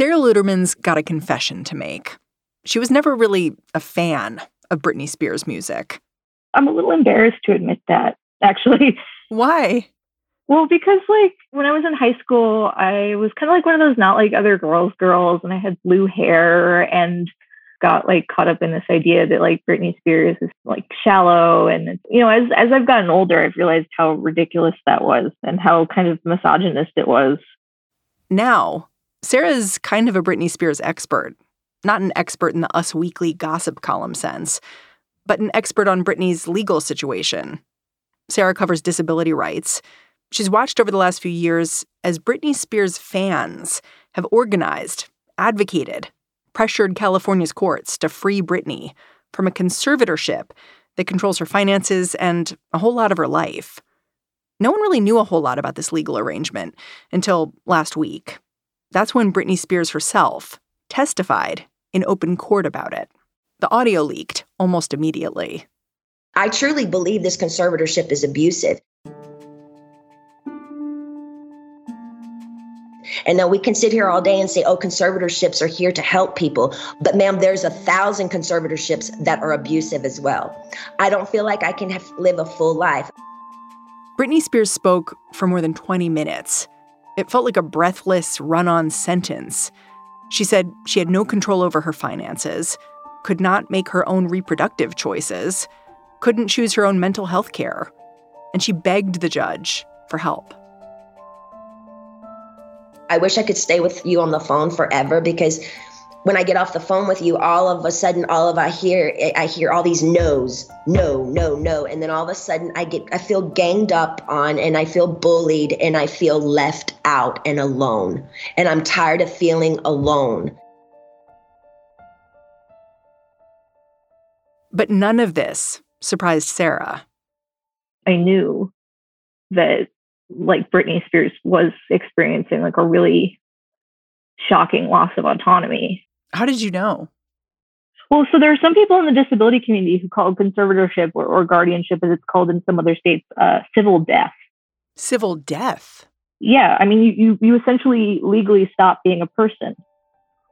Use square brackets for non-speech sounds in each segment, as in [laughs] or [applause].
Sara Luterman's got a confession to make. She was never really a fan of Britney Spears' music. I'm a little embarrassed to admit that, [laughs] actually. Why? Well, because like when I was in high school, I was kind of like one of those not like other girls girls, and I had blue hair and got like caught up in this idea that like Britney Spears is like shallow. And you know, as as I've gotten older, I've realized how ridiculous that was and how kind of misogynist it was. Now, Sara's kind of a Britney Spears expert. Not an expert in the Us Weekly gossip column sense, but an expert on Britney's legal situation. Sara covers disability rights. She's watched over the last few years as Britney Spears fans have organized, advocated, pressured California's courts to free Britney from a conservatorship that controls her finances and a whole lot of her life. No one really knew a whole lot about this legal arrangement until last week. That's when Britney Spears herself testified in open court about it. The audio leaked almost immediately. I truly believe this conservatorship is abusive. And now we can sit here all day and say, oh, conservatorships are here to help people. But, ma'am, there's a thousand conservatorships that are abusive as well. I don't feel like I can have, live a full life. Britney Spears spoke for more than 20 minutes. It felt like a breathless, run on sentence. She said she had no control over her finances, could not make her own reproductive choices, couldn't choose her own mental health care, and she begged the judge for help. I wish I could stay with you on the phone forever because when I get off the phone with you, all of a sudden, all of I hear, I hear all these no's, no, no, no, and then all of a sudden, I get, I feel ganged up on, and I feel bullied, and I feel left out and alone, and I'm tired of feeling alone. But none of this surprised Sara. I knew that, like Britney Spears was experiencing like a really shocking loss of autonomy how did you know? Well, so there are some people in the disability community who call conservatorship or, or guardianship, as it's called in some other states, uh, civil death. Civil death? Yeah, I mean, you, you you essentially legally stop being a person.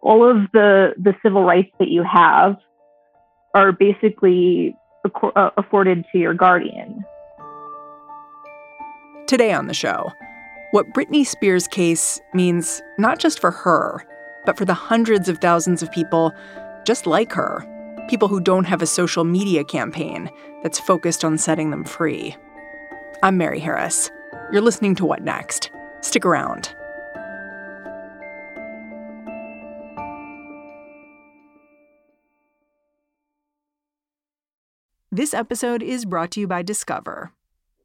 All of the the civil rights that you have are basically uh, afforded to your guardian. Today on the show, what Britney Spears' case means not just for her but for the hundreds of thousands of people just like her, people who don't have a social media campaign that's focused on setting them free. I'm Mary Harris. You're listening to What Next? Stick around. This episode is brought to you by Discover.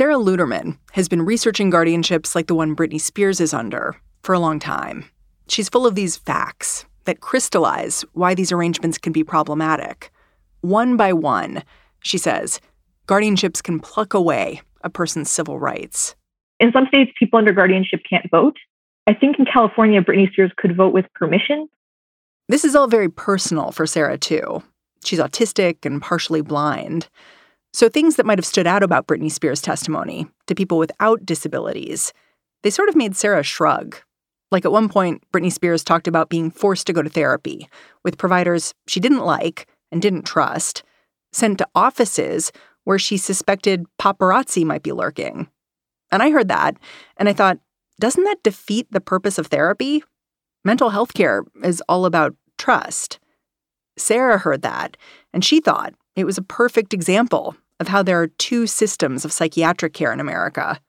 Sara Luterman has been researching guardianships like the one Britney Spears is under for a long time. She's full of these facts that crystallize why these arrangements can be problematic. One by one, she says, guardianships can pluck away a person's civil rights. In some states, people under guardianship can't vote. I think in California, Britney Spears could vote with permission. This is all very personal for Sara, too. She's autistic and partially blind. So things that might have stood out about Britney Spears' testimony to people without disabilities, they sort of made Sara shrug. Like at one point, Britney Spears talked about being forced to go to therapy with providers she didn't like and didn't trust, sent to offices where she suspected paparazzi might be lurking. And I heard that, and I thought, doesn't that defeat the purpose of therapy? Mental health care is all about trust. Sara heard that, and she thought it was a perfect example of how there are two systems of psychiatric care in America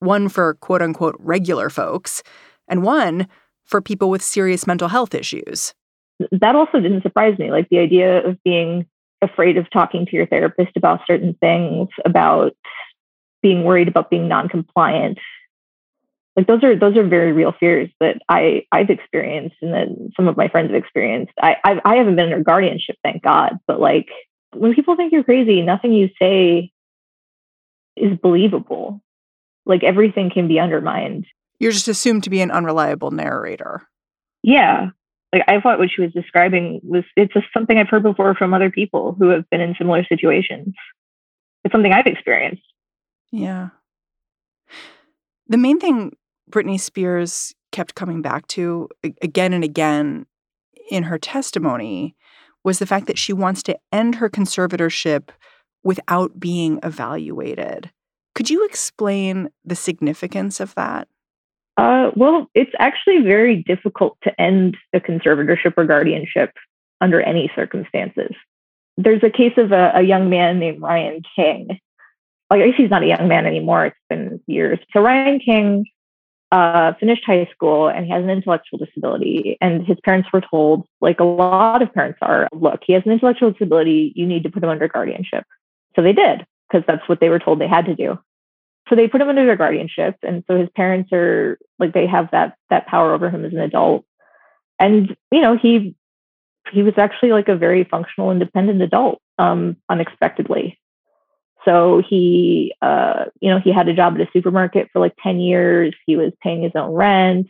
one for quote unquote regular folks, and one for people with serious mental health issues. That also didn't surprise me. Like the idea of being afraid of talking to your therapist about certain things, about being worried about being non-compliant. Like those are those are very real fears that I I've experienced and that some of my friends have experienced. I I've, I haven't been under guardianship, thank God. But like when people think you're crazy, nothing you say is believable. Like everything can be undermined. You're just assumed to be an unreliable narrator. Yeah. Like I thought what she was describing was it's just something I've heard before from other people who have been in similar situations. It's something I've experienced. Yeah. The main thing Britney Spears kept coming back to again and again in her testimony was the fact that she wants to end her conservatorship without being evaluated. Could you explain the significance of that? Uh, well, it's actually very difficult to end a conservatorship or guardianship under any circumstances. There's a case of a, a young man named Ryan King. I guess he's not a young man anymore. It's been years. So Ryan King uh, finished high school and he has an intellectual disability. And his parents were told, like a lot of parents are, look, he has an intellectual disability. You need to put him under guardianship. So they did, because that's what they were told they had to do. So they put him under their guardianship. And so his parents are like, they have that, that power over him as an adult. And, you know, he, he was actually like a very functional, independent adult, um, unexpectedly. So he, uh, you know, he had a job at a supermarket for like 10 years. He was paying his own rent.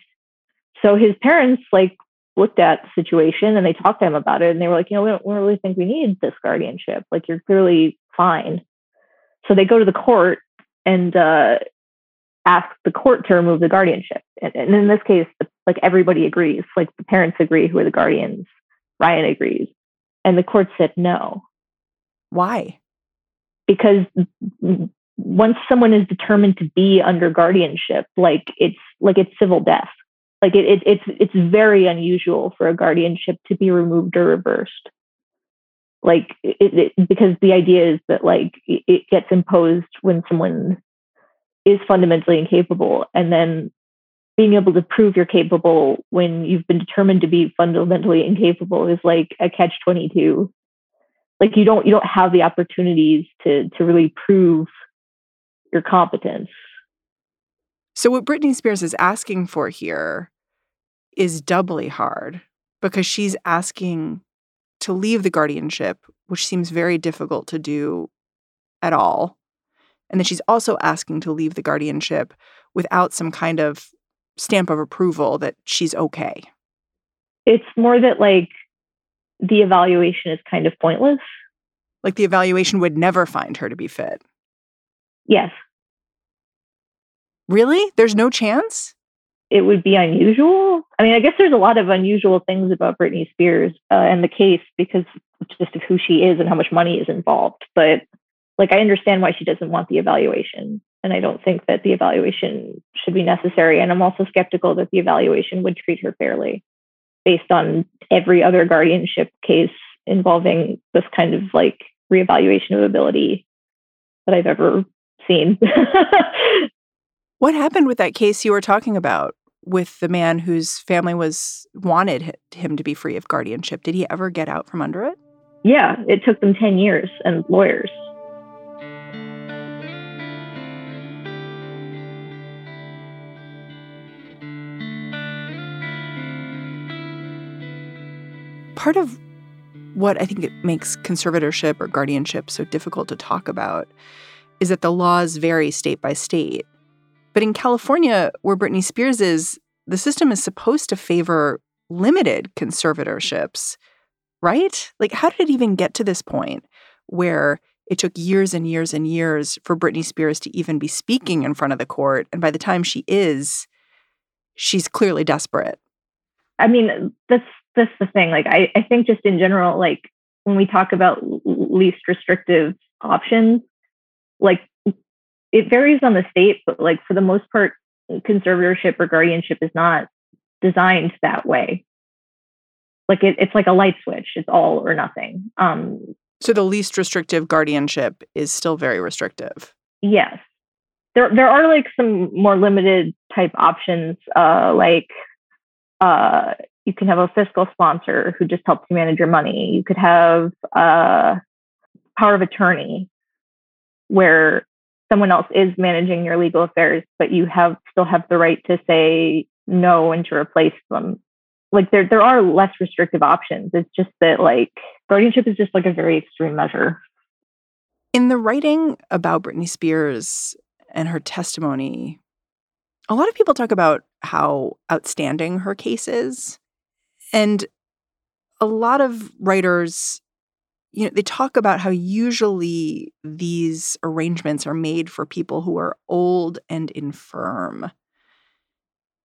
So his parents like looked at the situation and they talked to him about it. And they were like, you know, we don't, we don't really think we need this guardianship. Like you're clearly fine. So they go to the court and uh, ask the court to remove the guardianship. And, and in this case, like everybody agrees. Like the parents agree who are the guardians. Ryan agrees. And the court said no. Why? Because once someone is determined to be under guardianship, like it's like it's civil death. Like it, it it's it's very unusual for a guardianship to be removed or reversed. Like it, it, because the idea is that like it gets imposed when someone is fundamentally incapable, and then being able to prove you're capable when you've been determined to be fundamentally incapable is like a catch 22 like you don't you don't have the opportunities to to really prove your competence. So what Britney Spears is asking for here is doubly hard because she's asking to leave the guardianship, which seems very difficult to do at all. And then she's also asking to leave the guardianship without some kind of stamp of approval that she's okay. It's more that like the evaluation is kind of pointless. Like the evaluation would never find her to be fit. Yes. Really? There's no chance? It would be unusual. I mean, I guess there's a lot of unusual things about Britney Spears uh, and the case because just of who she is and how much money is involved. But like, I understand why she doesn't want the evaluation. And I don't think that the evaluation should be necessary. And I'm also skeptical that the evaluation would treat her fairly based on every other guardianship case involving this kind of like reevaluation of ability that I've ever seen. [laughs] what happened with that case you were talking about with the man whose family was wanted him to be free of guardianship? Did he ever get out from under it? Yeah, it took them 10 years and lawyers. Part of what I think it makes conservatorship or guardianship so difficult to talk about is that the laws vary state by state. But in California, where Britney Spears is, the system is supposed to favor limited conservatorships, right? Like, how did it even get to this point where it took years and years and years for Britney Spears to even be speaking in front of the court? And by the time she is, she's clearly desperate. I mean, that's that's the thing. Like I, I think just in general, like when we talk about least restrictive options, like it varies on the state, but like for the most part, conservatorship or guardianship is not designed that way. Like it, it's like a light switch. It's all or nothing. Um, so the least restrictive guardianship is still very restrictive. Yes. There there are like some more limited type options, uh, like uh, you can have a fiscal sponsor who just helps you manage your money. You could have a power of attorney where someone else is managing your legal affairs, but you have still have the right to say no and to replace them like there there are less restrictive options. It's just that like guardianship is just like a very extreme measure. In the writing about Britney Spears and her testimony, a lot of people talk about how outstanding her case is. And a lot of writers, you know, they talk about how usually these arrangements are made for people who are old and infirm.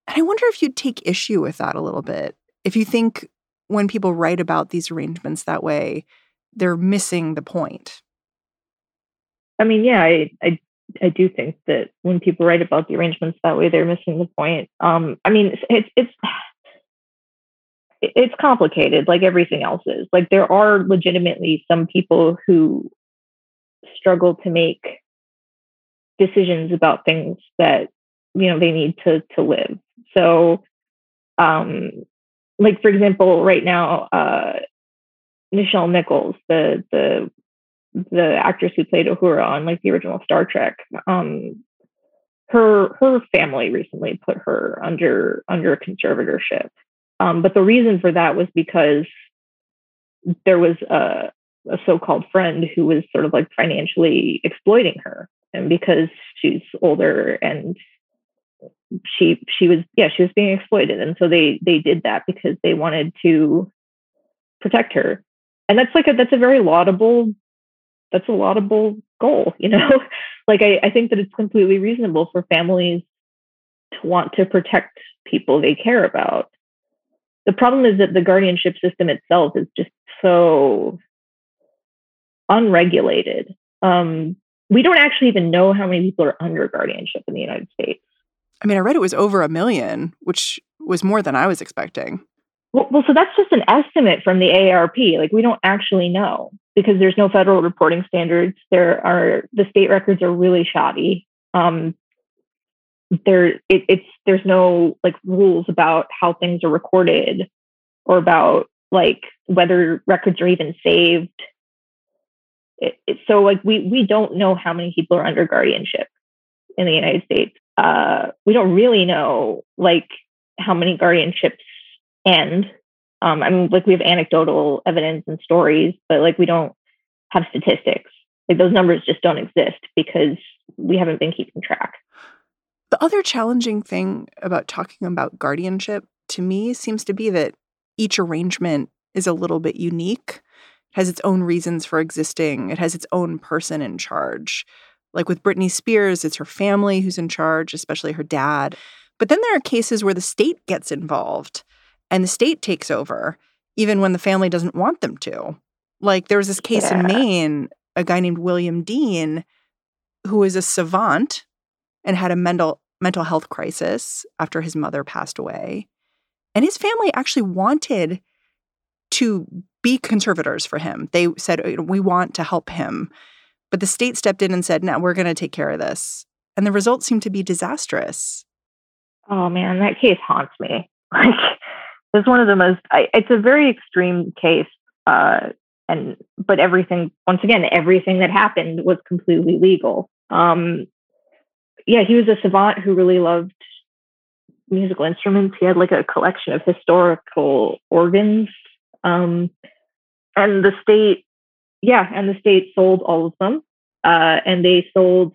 And I wonder if you'd take issue with that a little bit. If you think when people write about these arrangements that way, they're missing the point. I mean, yeah, I, I I do think that when people write about the arrangements that way, they're missing the point. Um, I mean, it's it's it's complicated, like everything else is. Like there are legitimately some people who struggle to make decisions about things that you know they need to to live. So, um, like for example, right now, uh, Nichelle Nichols, the the the actress who played Uhura on like the original Star Trek, um, her her family recently put her under under conservatorship. Um, but the reason for that was because there was a, a so-called friend who was sort of like financially exploiting her, and because she's older and she she was yeah she was being exploited. And so they they did that because they wanted to protect her. And that's like a that's a very laudable that's a laudable goal [laughs] you know? Like I, I think that it's completely reasonable for families to want to protect people they care about the problem is that the guardianship system itself is just so unregulated um, we don't actually even know how many people are under guardianship in the united states I mean, I read it was over a million, which was more than I was expecting. Well, well, so that's just an estimate from the AARP. Like we don't actually know because there's no federal reporting standards. There are the state records are really shoddy. Um, there, it, it's there's no like rules about how things are recorded or about like whether records are even saved. It, it, so like we we don't know how many people are under guardianship in the United States uh, we don't really know like how many guardianships end. Um, I mean, like we have anecdotal evidence and stories, but like we don't have statistics. Like those numbers just don't exist because we haven't been keeping track. The other challenging thing about talking about guardianship to me seems to be that each arrangement is a little bit unique, has its own reasons for existing, it has its own person in charge. Like with Britney Spears, it's her family who's in charge, especially her dad. But then there are cases where the state gets involved and the state takes over, even when the family doesn't want them to. Like there was this case yeah. in Maine, a guy named William Dean, who is a savant and had a mental mental health crisis after his mother passed away. And his family actually wanted to be conservators for him. They said, we want to help him. But the state stepped in and said, no, we're going to take care of this. And the results seem to be disastrous. Oh man, that case haunts me. [laughs] Like, it's one of the most, I, it's a very extreme case. Uh, and, but everything, once again, everything that happened was completely legal. Um, yeah, he was a savant who really loved musical instruments. He had like a collection of historical organs. Um, and the state yeah, and the state sold all of them. Uh, and they sold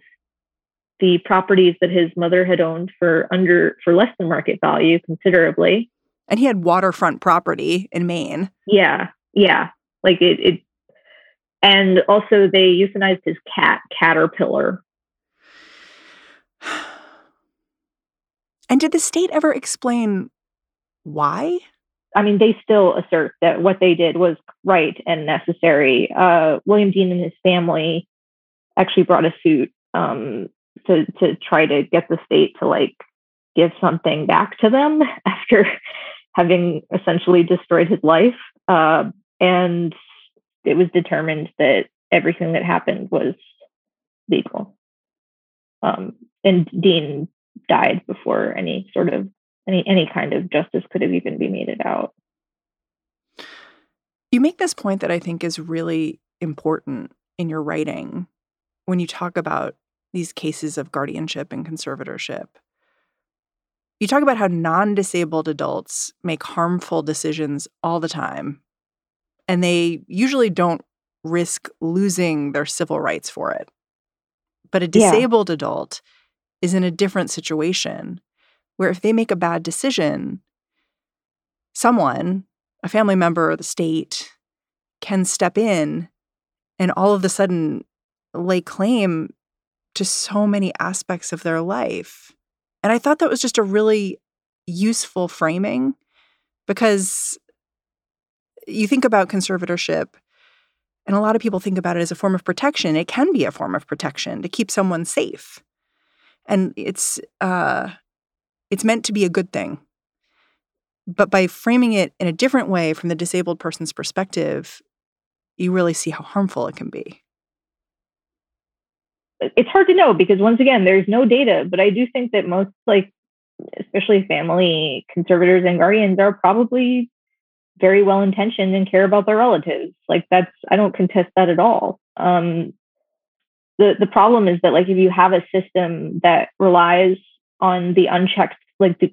the properties that his mother had owned for under for less than market value considerably. And he had waterfront property in Maine. Yeah, yeah. Like it, it and also they euthanized his cat, Caterpillar. [sighs] And did the state ever explain why? I mean, they still assert that what they did was right and necessary. Uh, William Dean and his family actually brought a suit um, to to try to get the state to like give something back to them [laughs] after having essentially destroyed his life. Uh, and it was determined that everything that happened was legal. Um, and Dean died before any sort of any any kind of justice could have even been meted out. You make this point that I think is really important in your writing when you talk about these cases of guardianship and conservatorship. You talk about how non disabled adults make harmful decisions all the time, and they usually don't risk losing their civil rights for it. But a disabled yeah. adult is in a different situation where if they make a bad decision, someone, a family member or the state, can step in and all of a sudden lay claim to so many aspects of their life. And I thought that was just a really useful framing because you think about conservatorship and a lot of people think about it as a form of protection. It can be a form of protection to keep someone safe. And it's uh it's meant to be a good thing. But by framing it in a different way from the disabled person's perspective, you really see how harmful it can be. It's hard to know because once again, there's no data, but I do think that most like especially family conservators and guardians are probably very well intentioned and care about their relatives. Like that's I don't contest that at all. Um, the the problem is that like if you have a system that relies on the unchecked like the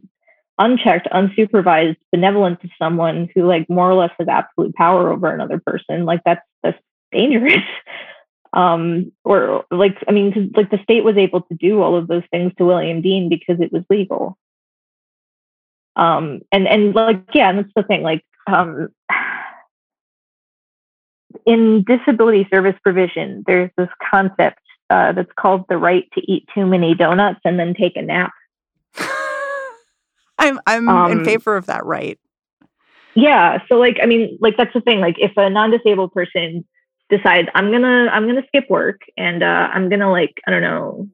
unchecked unsupervised benevolence of someone who like more or less has absolute power over another person like that's that's dangerous. [laughs] Um or like i mean like the state was able to do all of those things to william dean because it was legal. Um and and like yeah that's the thing like um in disability service provision there's this concept uh, that's called the right to eat too many donuts and then take a nap [laughs] I'm I'm um, in favor of that right. Yeah. So like I mean, like that's the thing. Like if a non-disabled person decides I'm gonna I'm gonna skip work and uh, I'm gonna like, I don't know,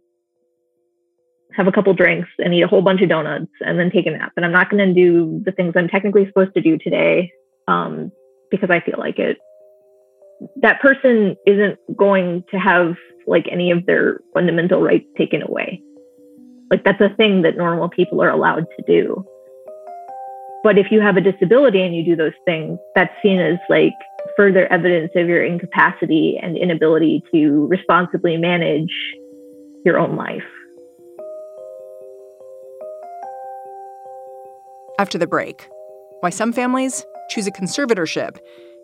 have a couple drinks and eat a whole bunch of donuts and then take a nap. And I'm not gonna do the things I'm technically supposed to do today um, because I feel like it. That person isn't going to have like any of their fundamental rights taken away. Like that's a thing that normal people are allowed to do. But if you have a disability and you do those things, that's seen as like further evidence of your incapacity and inability to responsibly manage your own life. After the break, why some families choose a conservatorship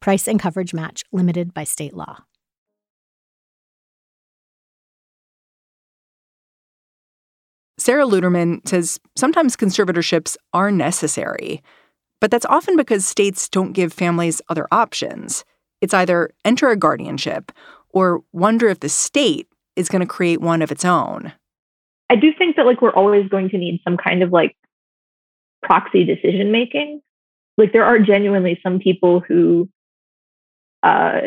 Price and coverage match limited by state law. Sara Luterman says sometimes conservatorships are necessary, But that's often because states don't give families other options. It's either enter a guardianship or wonder if the state is going to create one of its own. I do think that like we're always going to need some kind of like proxy decision making. Like there are genuinely some people who uh,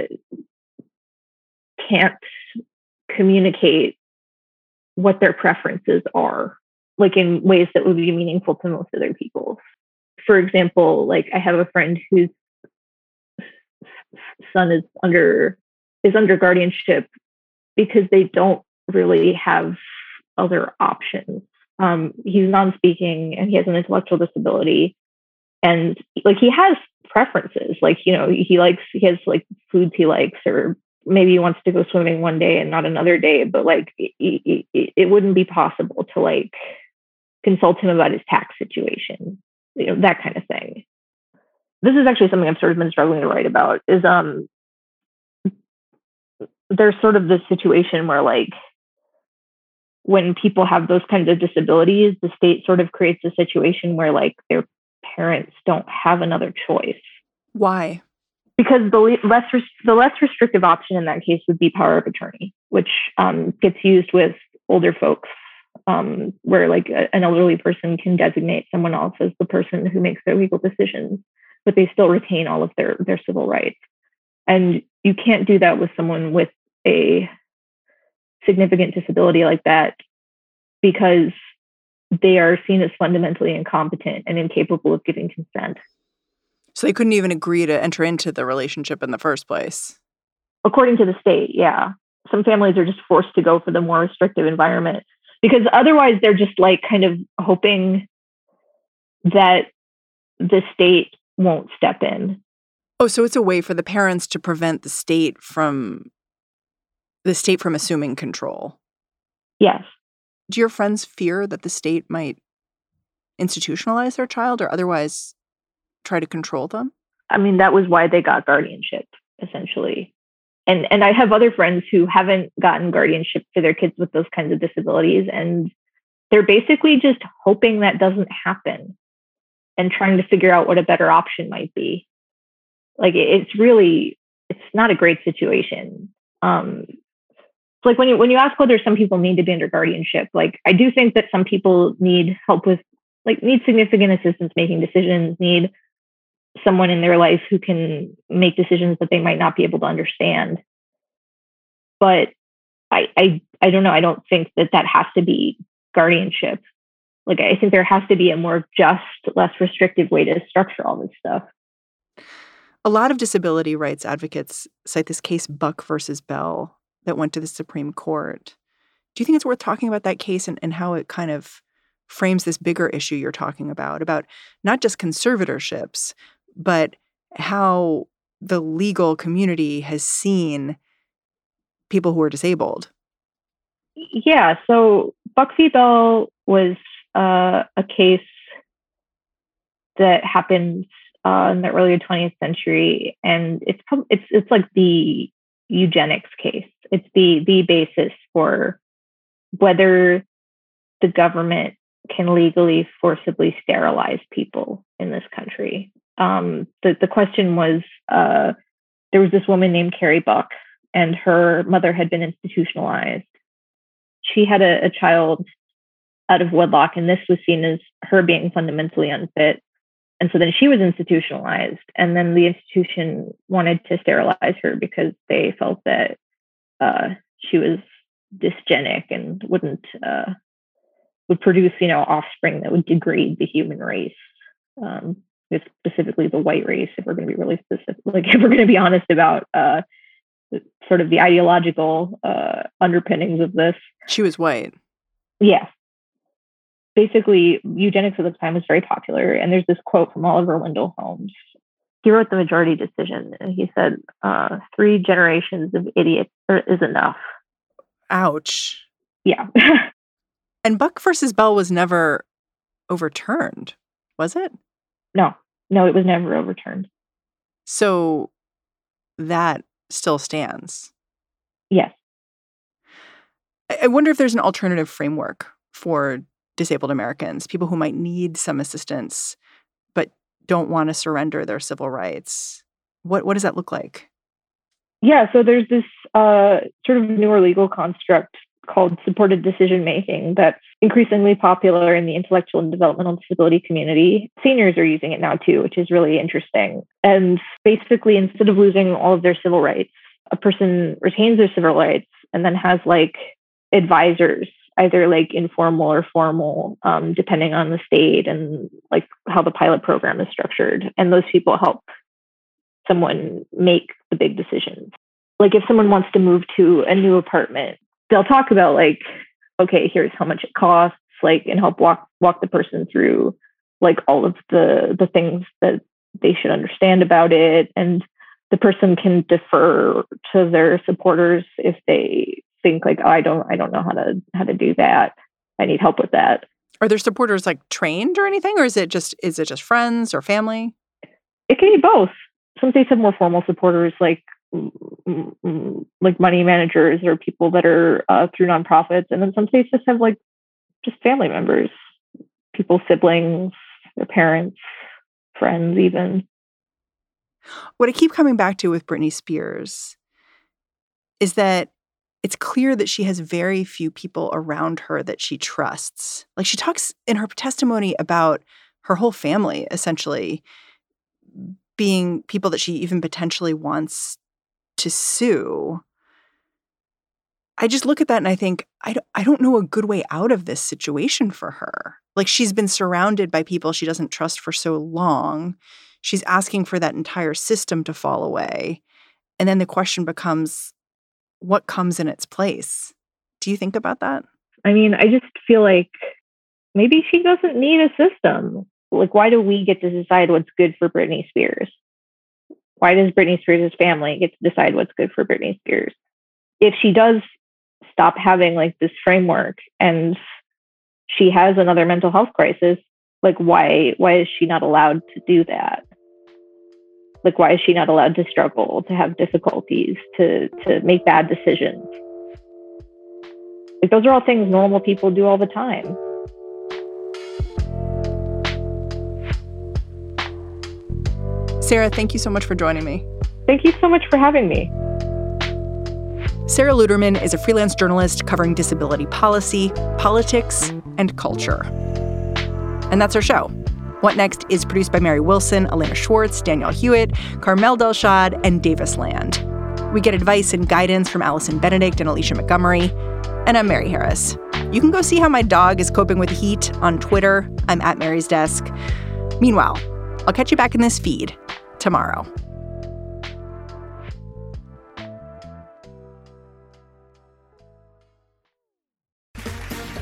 can't communicate what their preferences are, like in ways that would be meaningful to most other people. For example, like I have a friend whose son is under is under guardianship because they don't really have other options. Um, he's non-speaking and he has an intellectual disability, and like he has preferences. Like you know, he likes he has like foods he likes, or maybe he wants to go swimming one day and not another day. But like it, it, it wouldn't be possible to like consult him about his tax situation, you know, that kind of thing. This is actually something I've sort of been struggling to write about. Is um, there's sort of this situation where like when people have those kinds of disabilities, the state sort of creates a situation where like their parents don't have another choice. Why? Because the less the less restrictive option in that case would be power of attorney, which um, gets used with older folks, um, where like a, an elderly person can designate someone else as the person who makes their legal decisions, but they still retain all of their their civil rights. And you can't do that with someone with a significant disability like that because they are seen as fundamentally incompetent and incapable of giving consent. So they couldn't even agree to enter into the relationship in the first place. According to the state, yeah. Some families are just forced to go for the more restrictive environment because otherwise they're just like kind of hoping that the state won't step in. Oh, so it's a way for the parents to prevent the state from the state from assuming control. Yes. Do your friends fear that the state might institutionalize their child or otherwise try to control them? I mean, that was why they got guardianship, essentially. And and I have other friends who haven't gotten guardianship for their kids with those kinds of disabilities, and they're basically just hoping that doesn't happen and trying to figure out what a better option might be. Like it's really, it's not a great situation. Um, so like when you when you ask whether some people need to be under guardianship, like I do think that some people need help with like need significant assistance making decisions, need someone in their life who can make decisions that they might not be able to understand. But I I I don't know. I don't think that that has to be guardianship. Like I think there has to be a more just, less restrictive way to structure all this stuff. A lot of disability rights advocates cite this case Buck versus Bell that went to the Supreme Court. Do you think it's worth talking about that case and, and how it kind of frames this bigger issue you're talking about, about not just conservatorships, but how the legal community has seen people who are disabled? Yeah. So Buck v. Bell was uh, a case that happened uh, in the early 20th century, and it's it's it's like the eugenics case. It's the the basis for whether the government can legally forcibly sterilize people in this country. Um, the the question was uh, there was this woman named Carrie Buck, and her mother had been institutionalized. She had a, a child out of wedlock, and this was seen as her being fundamentally unfit and so then she was institutionalized and then the institution wanted to sterilize her because they felt that uh, she was dysgenic and wouldn't uh, would produce you know offspring that would degrade the human race um, specifically the white race if we're going to be really specific like [laughs] if we're going to be honest about uh, sort of the ideological uh, underpinnings of this. She was white. Yes basically eugenics at the time was very popular. And there's this quote from Oliver Wendell Holmes. He wrote the majority decision, and he said, uh, three generations of idiots is enough." Ouch. Yeah. [laughs] and Buck versus Bell was never overturned, was it? No, no, it was never overturned. So that still stands. Yes. I wonder if there's an alternative framework for disabled Americans, people who might need some assistance but don't want to surrender their civil rights. What what does that look like? Yeah, so there's this uh, sort of newer legal construct called supported decision making that's increasingly popular in the intellectual and developmental disability community. Seniors are using it now too, which is really interesting. And basically, instead of losing all of their civil rights, a person retains their civil rights and then has like advisors either like informal or formal, um, depending on the state and like how the pilot program is structured. And those people help someone make the big decisions. Like if someone wants to move to a new apartment, they'll talk about like, okay, here's how much it costs, like, and help walk walk the person through like all of the the things that they should understand about it. And the person can defer to their supporters if they think like, oh, I don't I don't know how to how to do that. I need help with that. Are their supporters like trained or anything, or is it just is it just friends or family? It can be both. Some states have more formal supporters, like like money managers or people that are uh, through nonprofits, and then some states just have like just family members, people, siblings, their parents, friends, even. What I keep coming back to with Britney Spears is that it's clear that she has very few people around her that she trusts. Like she talks in her testimony about her whole family essentially being people that she even potentially wants to sue. I just look at that and I think, I don't, I don't know a good way out of this situation for her. Like she's been surrounded by people she doesn't trust for so long. She's asking for that entire system to fall away. And then the question becomes what comes in its place? Do you think about that? I mean, I just feel like maybe she doesn't need a system. Like, why do we get to decide what's good for Britney Spears? Why does Britney Spears' family get to decide what's good for Britney Spears? If she does stop having like this framework and she has another mental health crisis, like why why is she not allowed to do that? Like, why is she not allowed to struggle, to have difficulties, to, to make bad decisions? Like, those are all things normal people do all the time. Sara, thank you so much for joining me. Thank you so much for having me. Sara Luterman is a freelance journalist covering disability policy, politics, and culture. And that's our show. What Next is produced by Mary Wilson, Elena Schwartz, Danielle Hewitt, Carmel Delshad, and Davis Land. We get advice and guidance from Allison Benedict and Alicia Montgomery. And I'm Mary Harris. You can go see how my dog is coping with heat on Twitter. I'm at Mary's Desk. Meanwhile, I'll catch you back in this feed tomorrow.